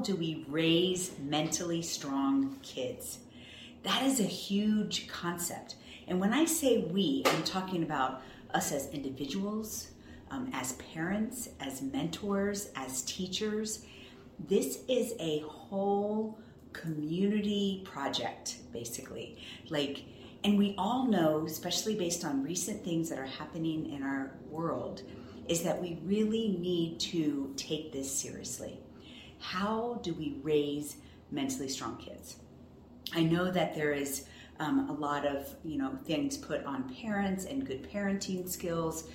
do we raise mentally strong kids? That is a huge concept. And when I say we, I'm talking about us as individuals, um, as parents, as mentors, as teachers. This is a whole community project, basically. Like, and we all know, especially based on recent things that are happening in our world, is that we really need to take this seriously. How do we raise mentally strong kids? I know that there is um, a lot of you know things put on parents and good parenting skills,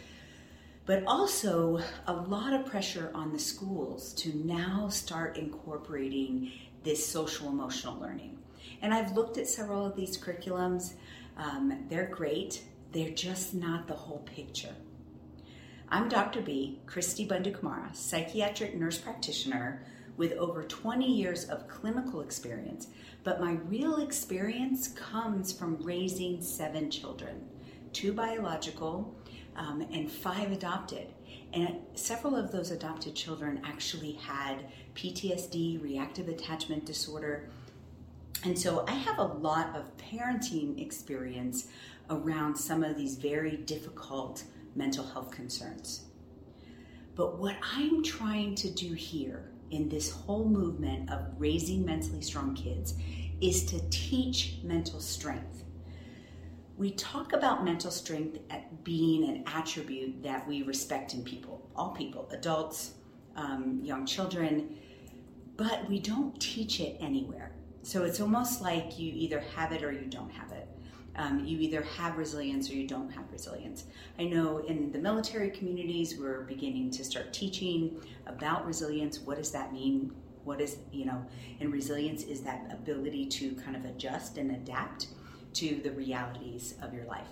but also a lot of pressure on the schools to now start incorporating this social emotional learning. And I've looked at several of these curriculums. Um, they're great. They're just not the whole picture. I'm Dr. B, Christy Bundukumara, psychiatric nurse practitioner with over 20 years of clinical experience, but my real experience comes from raising seven children, two biological um, and five adopted. And several of those adopted children actually had PTSD, reactive attachment disorder. And so I have a lot of parenting experience around some of these very difficult mental health concerns. But what I'm trying to do here in this whole movement of raising mentally strong kids is to teach mental strength. We talk about mental strength at being an attribute that we respect in people, all people, adults, um, young children, but we don't teach it anywhere. So it's almost like you either have it or you don't have it. Um, you either have resilience or you don't have resilience. I know in the military communities, we're beginning to start teaching about resilience. What does that mean? What is, you know, and resilience is that ability to kind of adjust and adapt to the realities of your life.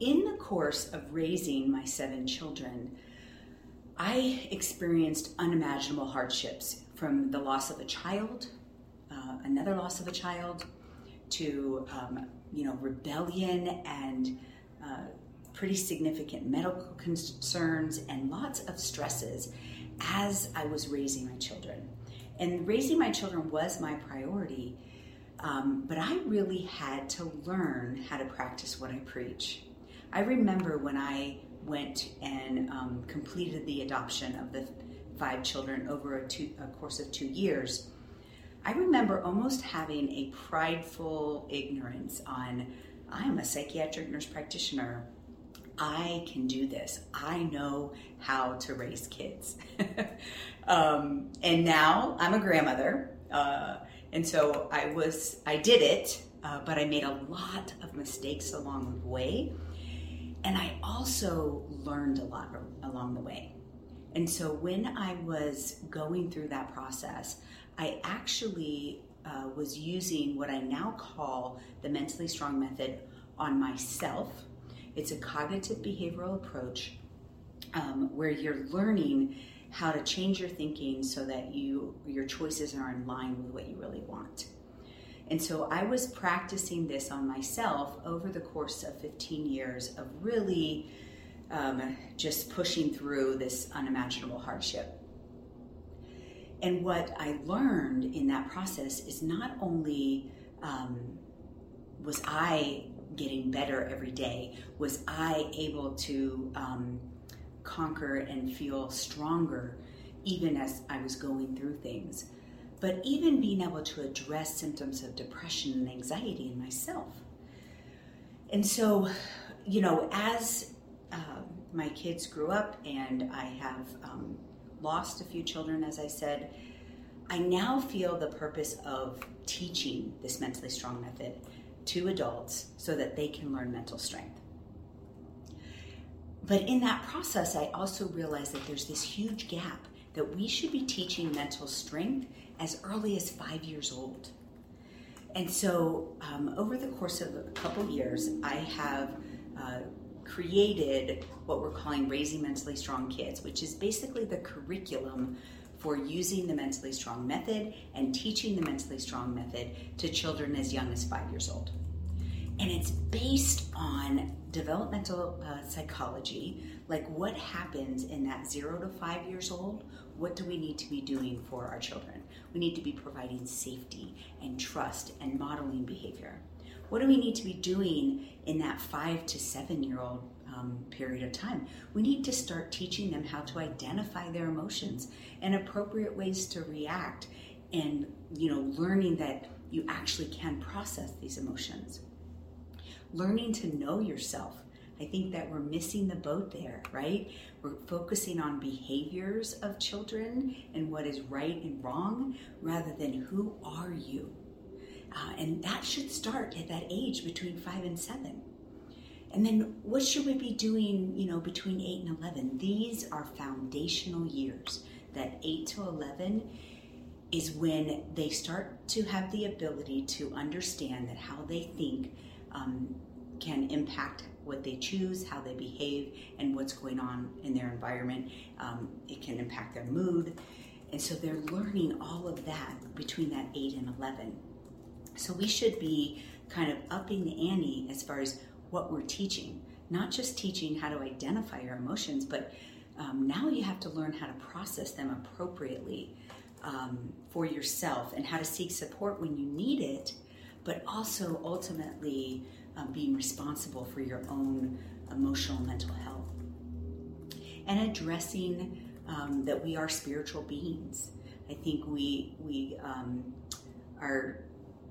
In the course of raising my seven children, I experienced unimaginable hardships from the loss of a child, uh, another loss of a child, to um, you know rebellion and uh, pretty significant medical concerns and lots of stresses as I was raising my children. And raising my children was my priority, um, but I really had to learn how to practice what I preach. I remember when I went and um, completed the adoption of the five children over a, two, a course of two years I remember almost having a prideful ignorance on I'm a psychiatric nurse practitioner. I can do this. I know how to raise kids. um, and now I'm a grandmother. Uh, and so I was, I did it, uh, but I made a lot of mistakes along the way. And I also learned a lot along the way. And so when I was going through that process, I actually uh, was using what I now call the mentally strong method on myself. It's a cognitive behavioral approach um, where you're learning how to change your thinking so that you your choices are in line with what you really want. And so I was practicing this on myself over the course of 15 years of really um, just pushing through this unimaginable hardship. And what I learned in that process is not only um, was I getting better every day, was I able to um, conquer and feel stronger even as I was going through things, but even being able to address symptoms of depression and anxiety in myself. And so, you know, as uh, my kids grew up and I have um, lost a few children, as I said, I now feel the purpose of teaching this mentally strong method to adults so that they can learn mental strength. But in that process, I also realized that there's this huge gap that we should be teaching mental strength as early as five years old. And so, um, over the course of a couple years, I have uh, created what we're calling Raising Mentally Strong Kids, which is basically the curriculum for using the mentally strong method and teaching the mentally strong method to children as young as five years old. And it's based on developmental uh, psychology, Like, what happens in that zero to five years old? What do we need to be doing for our children? We need to be providing safety and trust and modeling behavior. What do we need to be doing in that five to seven year old um, period of time? We need to start teaching them how to identify their emotions and appropriate ways to react and, you know, learning that you actually can process these emotions. Learning to know yourself I think that we're missing the boat there, right? We're focusing on behaviors of children and what is right and wrong rather than who are you. Uh, and that should start at that age between five and seven. And then what should we be doing, you know, between 8 and 11? These are foundational years. That 8 to 11 is when they start to have the ability to understand that how they think um, can impact what they choose, how they behave, and what's going on in their environment. Um, it can impact their mood. And so they're learning all of that between that 8 and 11. So we should be kind of upping the ante as far as what we're teaching, not just teaching how to identify your emotions, but um, now you have to learn how to process them appropriately um, for yourself and how to seek support when you need it, but also ultimately um, being responsible for your own emotional mental health. And addressing um, that we are spiritual beings. I think we, we um, are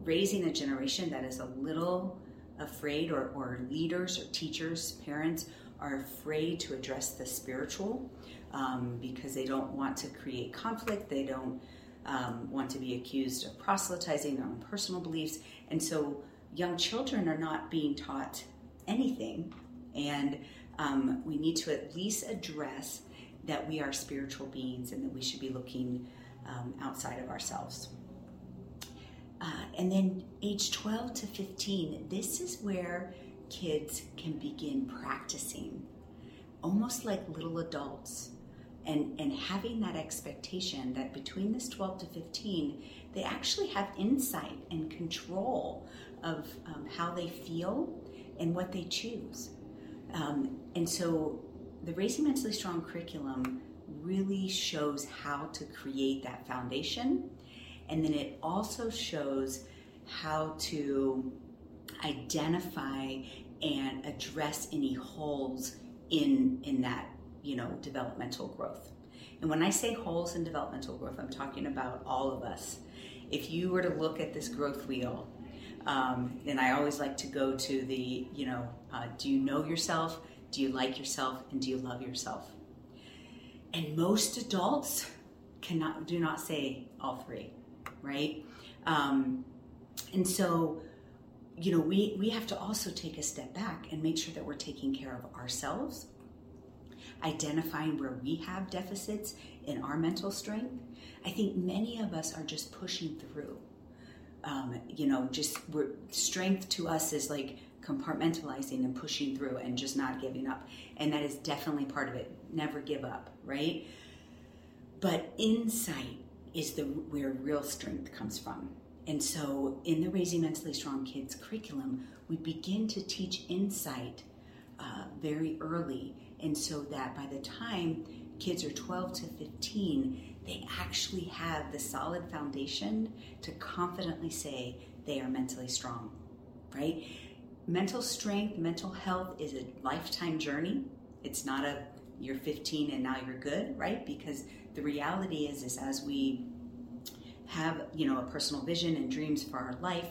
raising a generation that is a little afraid, or, or leaders, or teachers, parents are afraid to address the spiritual um, because they don't want to create conflict. They don't um, want to be accused of proselytizing their own personal beliefs. And so young children are not being taught anything. And um, we need to at least address that we are spiritual beings and that we should be looking um, outside of ourselves. Uh, and then age 12 to 15, this is where kids can begin practicing almost like little adults and, and having that expectation that between this 12 to 15, they actually have insight and control of um, how they feel and what they choose. Um, and so the Raising Mentally Strong curriculum really shows how to create that foundation. And then it also shows how to identify and address any holes in, in that, you know, developmental growth. And when I say holes in developmental growth, I'm talking about all of us. If you were to look at this growth wheel um, and I always like to go to the, you know, uh, do you know yourself? Do you like yourself? And do you love yourself? And most adults cannot, do not say all three, right? Um, and so, you know, we, we have to also take a step back and make sure that we're taking care of ourselves, identifying where we have deficits in our mental strength. I think many of us are just pushing through um, you know, just strength to us is like compartmentalizing and pushing through and just not giving up. And that is definitely part of it. Never give up, right? But insight is the where real strength comes from. And so in the Raising Mentally Strong Kids curriculum, we begin to teach insight uh, very early. And so that by the time kids are 12 to 15, they actually have the solid foundation to confidently say they are mentally strong, right? Mental strength, mental health is a lifetime journey. It's not a you're 15 and now you're good, right? Because the reality is is as we have, you know, a personal vision and dreams for our life,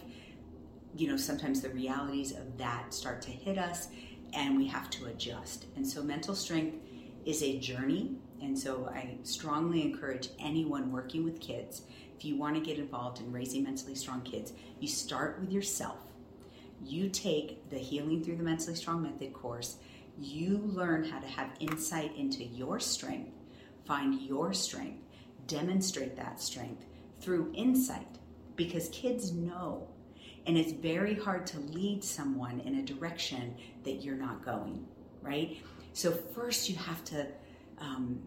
you know, sometimes the realities of that start to hit us and we have to adjust. And so mental strength is a journey and so I strongly encourage anyone working with kids, if you want to get involved in raising mentally strong kids, you start with yourself. You take the Healing Through the Mentally Strong Method course, you learn how to have insight into your strength, find your strength, demonstrate that strength through insight because kids know. And it's very hard to lead someone in a direction that you're not going, right? So, first, you have to um,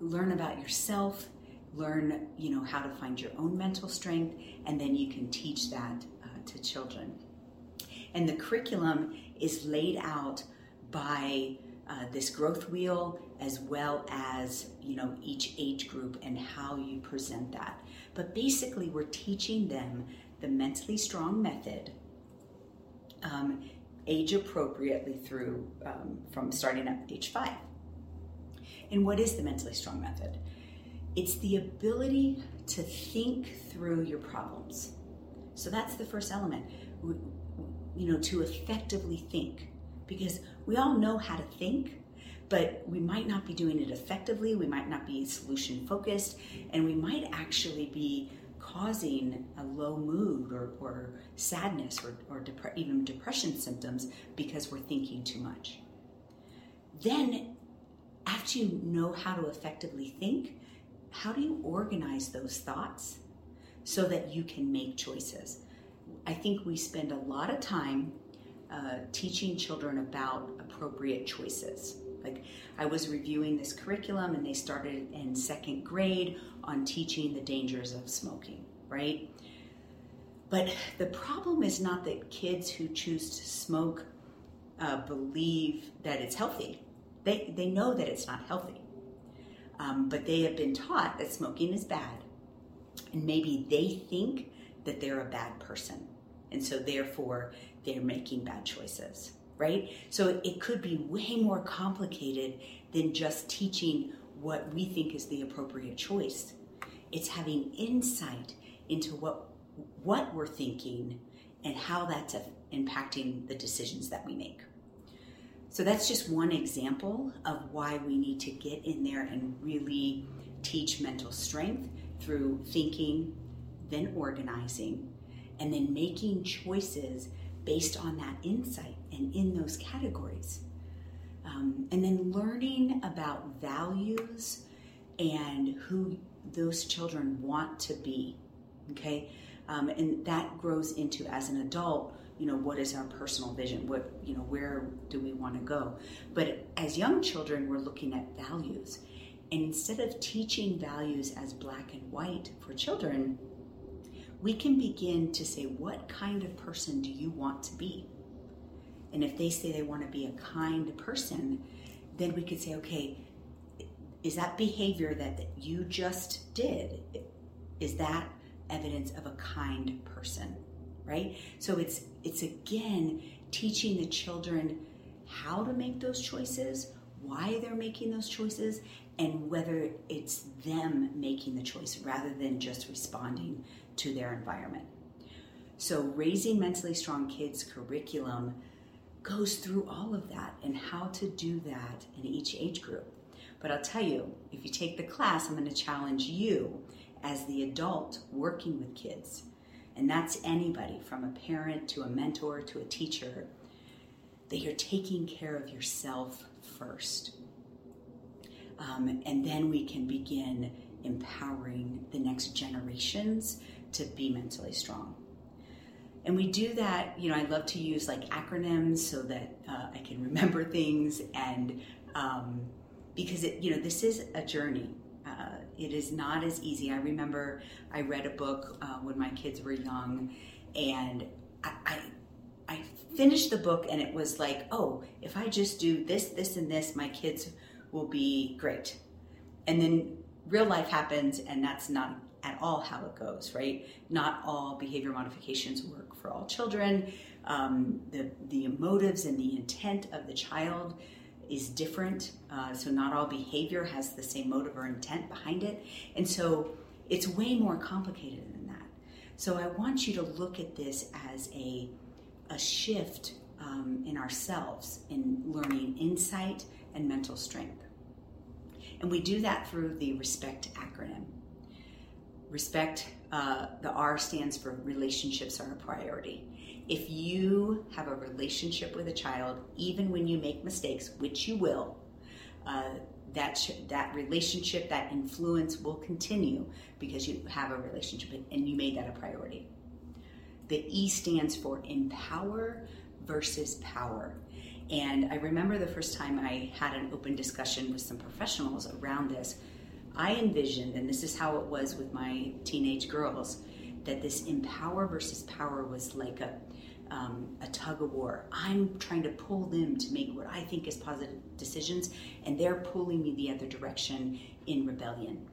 learn about yourself, learn you know how to find your own mental strength, and then you can teach that uh, to children. And the curriculum is laid out by uh, this growth wheel as well as you know each age group and how you present that. But basically we're teaching them the mentally strong method um, age appropriately through um, from starting at age five. And what is the mentally strong method? It's the ability to think through your problems. So that's the first element. You know to effectively think because we all know how to think, but we might not be doing it effectively. We might not be solution focused, and we might actually be causing a low mood or, or sadness or, or dep- even depression symptoms because we're thinking too much. Then, after you know how to effectively think, how do you organize those thoughts so that you can make choices? I think we spend a lot of time uh, teaching children about appropriate choices. Like I was reviewing this curriculum and they started in second grade on teaching the dangers of smoking, right? But the problem is not that kids who choose to smoke uh, believe that it's healthy. They, they know that it's not healthy. Um, but they have been taught that smoking is bad. And maybe they think that they're a bad person. And so, therefore, they're making bad choices, right? So it could be way more complicated than just teaching what we think is the appropriate choice. It's having insight into what what we're thinking and how that's impacting the decisions that we make. So that's just one example of why we need to get in there and really teach mental strength through thinking, then organizing, and then making choices based on that insight and in those categories. Um, and then learning about values and who those children want to be. Okay, um, and that grows into as an adult. You know, what is our personal vision? What you know, where do we want to go? But as young children, we're looking at values, and instead of teaching values as black and white for children, we can begin to say, What kind of person do you want to be? And if they say they want to be a kind person, then we could say, Okay, is that behavior that, that you just did? Is that evidence of a kind person? Right? So it's it's again teaching the children how to make those choices, why they're making those choices, and whether it's them making the choice rather than just responding to their environment. So, raising mentally strong kids curriculum goes through all of that and how to do that in each age group. But I'll tell you, if you take the class, I'm going to challenge you as the adult working with kids. And that's anybody from a parent to a mentor to a teacher, that you're taking care of yourself first. Um, and then we can begin empowering the next generations to be mentally strong. And we do that, you know, I love to use like acronyms so that uh, I can remember things and um, because it, you know, this is a journey. Uh, it is not as easy. I remember I read a book uh, when my kids were young and I, I, I finished the book and it was like, oh, if I just do this, this, and this, my kids will be great. And then real life happens and that's not at all how it goes, right? Not all behavior modifications work for all children. Um, the, the motives and the intent of the child is different. Uh, so, not all behavior has the same motive or intent behind it. And so, it's way more complicated than that. So, I want you to look at this as a, a shift um, in ourselves in learning insight and mental strength. And we do that through the RESPECT acronym. Respect, uh, the R stands for relationships are a priority. If you have a relationship with a child, even when you make mistakes, which you will, uh, that sh- that relationship, that influence will continue because you have a relationship and you made that a priority. The E stands for empower versus power. And I remember the first time I had an open discussion with some professionals around this I envisioned, and this is how it was with my teenage girls, that this empower versus power was like a um, a tug of war. I'm trying to pull them to make what I think is positive decisions, and they're pulling me the other direction in rebellion.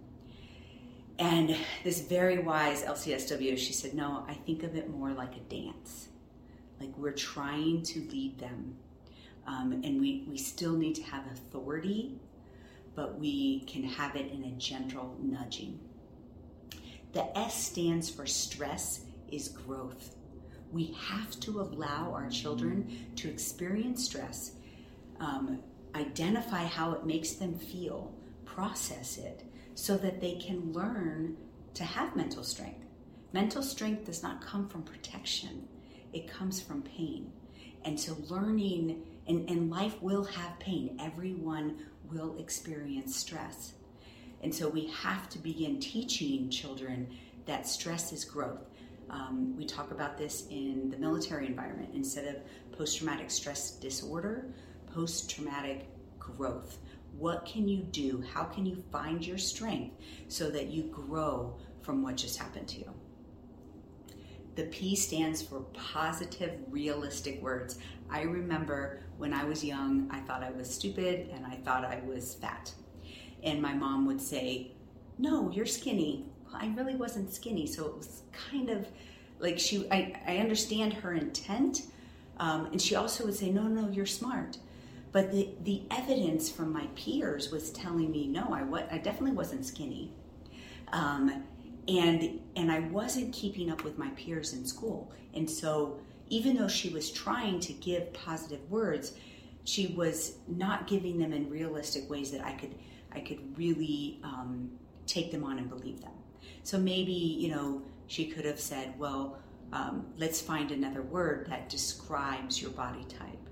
And this very wise LCSW, she said, No, I think of it more like a dance. Like we're trying to lead them. Um, and we, we still need to have authority, but we can have it in a gentle nudging. The S stands for stress is growth. We have to allow our children to experience stress, um, identify how it makes them feel, process it, so that they can learn to have mental strength. Mental strength does not come from protection, it comes from pain. And so, learning, and, and life will have pain. Everyone will experience stress. And so, we have to begin teaching children that stress is growth. Um, we talk about this in the military environment. Instead of post traumatic stress disorder, post traumatic growth. What can you do? How can you find your strength so that you grow from what just happened to you? The P stands for positive, realistic words. I remember when I was young, I thought I was stupid and I thought I was fat. And my mom would say, No, you're skinny. Well, I really wasn't skinny. So it was kind of like she, I, I understand her intent. Um, and she also would say, No, no, you're smart. But the, the evidence from my peers was telling me, no, I, wa- I definitely wasn't skinny. Um, and, and I wasn't keeping up with my peers in school. And so even though she was trying to give positive words, she was not giving them in realistic ways that I could, I could really um, take them on and believe them. So maybe, you know, she could have said, well, um, let's find another word that describes your body type.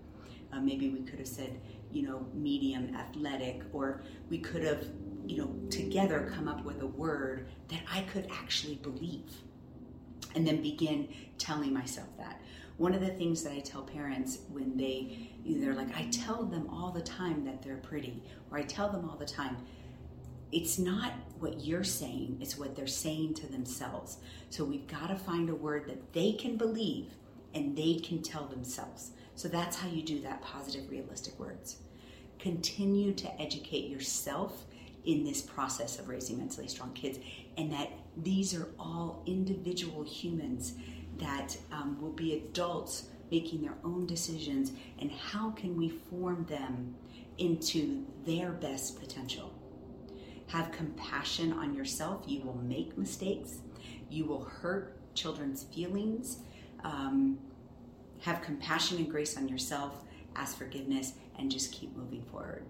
Uh, maybe we could have said, you know, medium athletic, or we could have, you know, together come up with a word that I could actually believe. And then begin telling myself that. One of the things that I tell parents when they, they're like, I tell them all the time that they're pretty, or I tell them all the time, it's not what you're saying, it's what they're saying to themselves. So we've got to find a word that they can believe and they can tell themselves. So that's how you do that positive, realistic words. Continue to educate yourself in this process of raising mentally strong kids, and that these are all individual humans that um, will be adults making their own decisions, and how can we form them into their best potential? Have compassion on yourself. You will make mistakes, you will hurt children's feelings. Um, have compassion and grace on yourself, ask forgiveness, and just keep moving forward.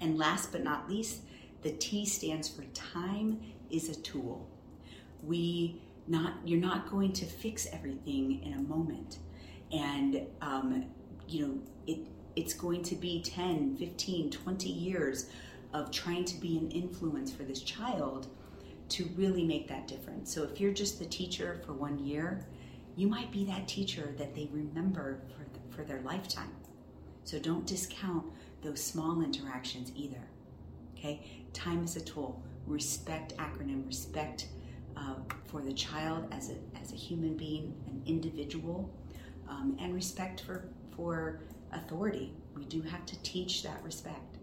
And last but not least, the T stands for time is a tool. We not you're not going to fix everything in a moment, and um, you know it. It's going to be 10, 15, 20 years of trying to be an influence for this child to really make that difference. So if you're just the teacher for one year, you might be that teacher that they remember for, the, for their lifetime. So don't discount those small interactions either. Okay? Time is a tool. Respect acronym, respect uh, for the child as a, as a human being, an individual, um, and respect for, for authority. We do have to teach that respect.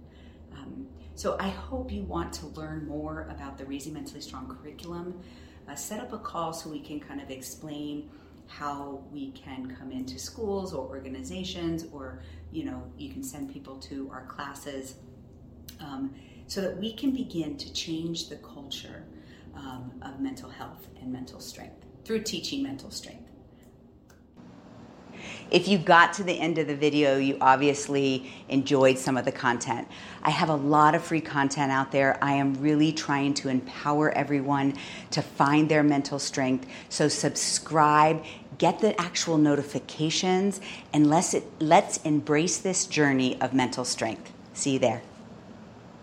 Um, so I hope you want to learn more about the Raising Mentally Strong curriculum. Uh, set up a call so we can kind of explain how we can come into schools or organizations, or you know, you can send people to our classes um, so that we can begin to change the culture um, of mental health and mental strength through teaching mental strength. If you got to the end of the video, you obviously enjoyed some of the content. I have a lot of free content out there. I am really trying to empower everyone to find their mental strength. So subscribe, get the actual notifications, and let's, let's embrace this journey of mental strength. See you there.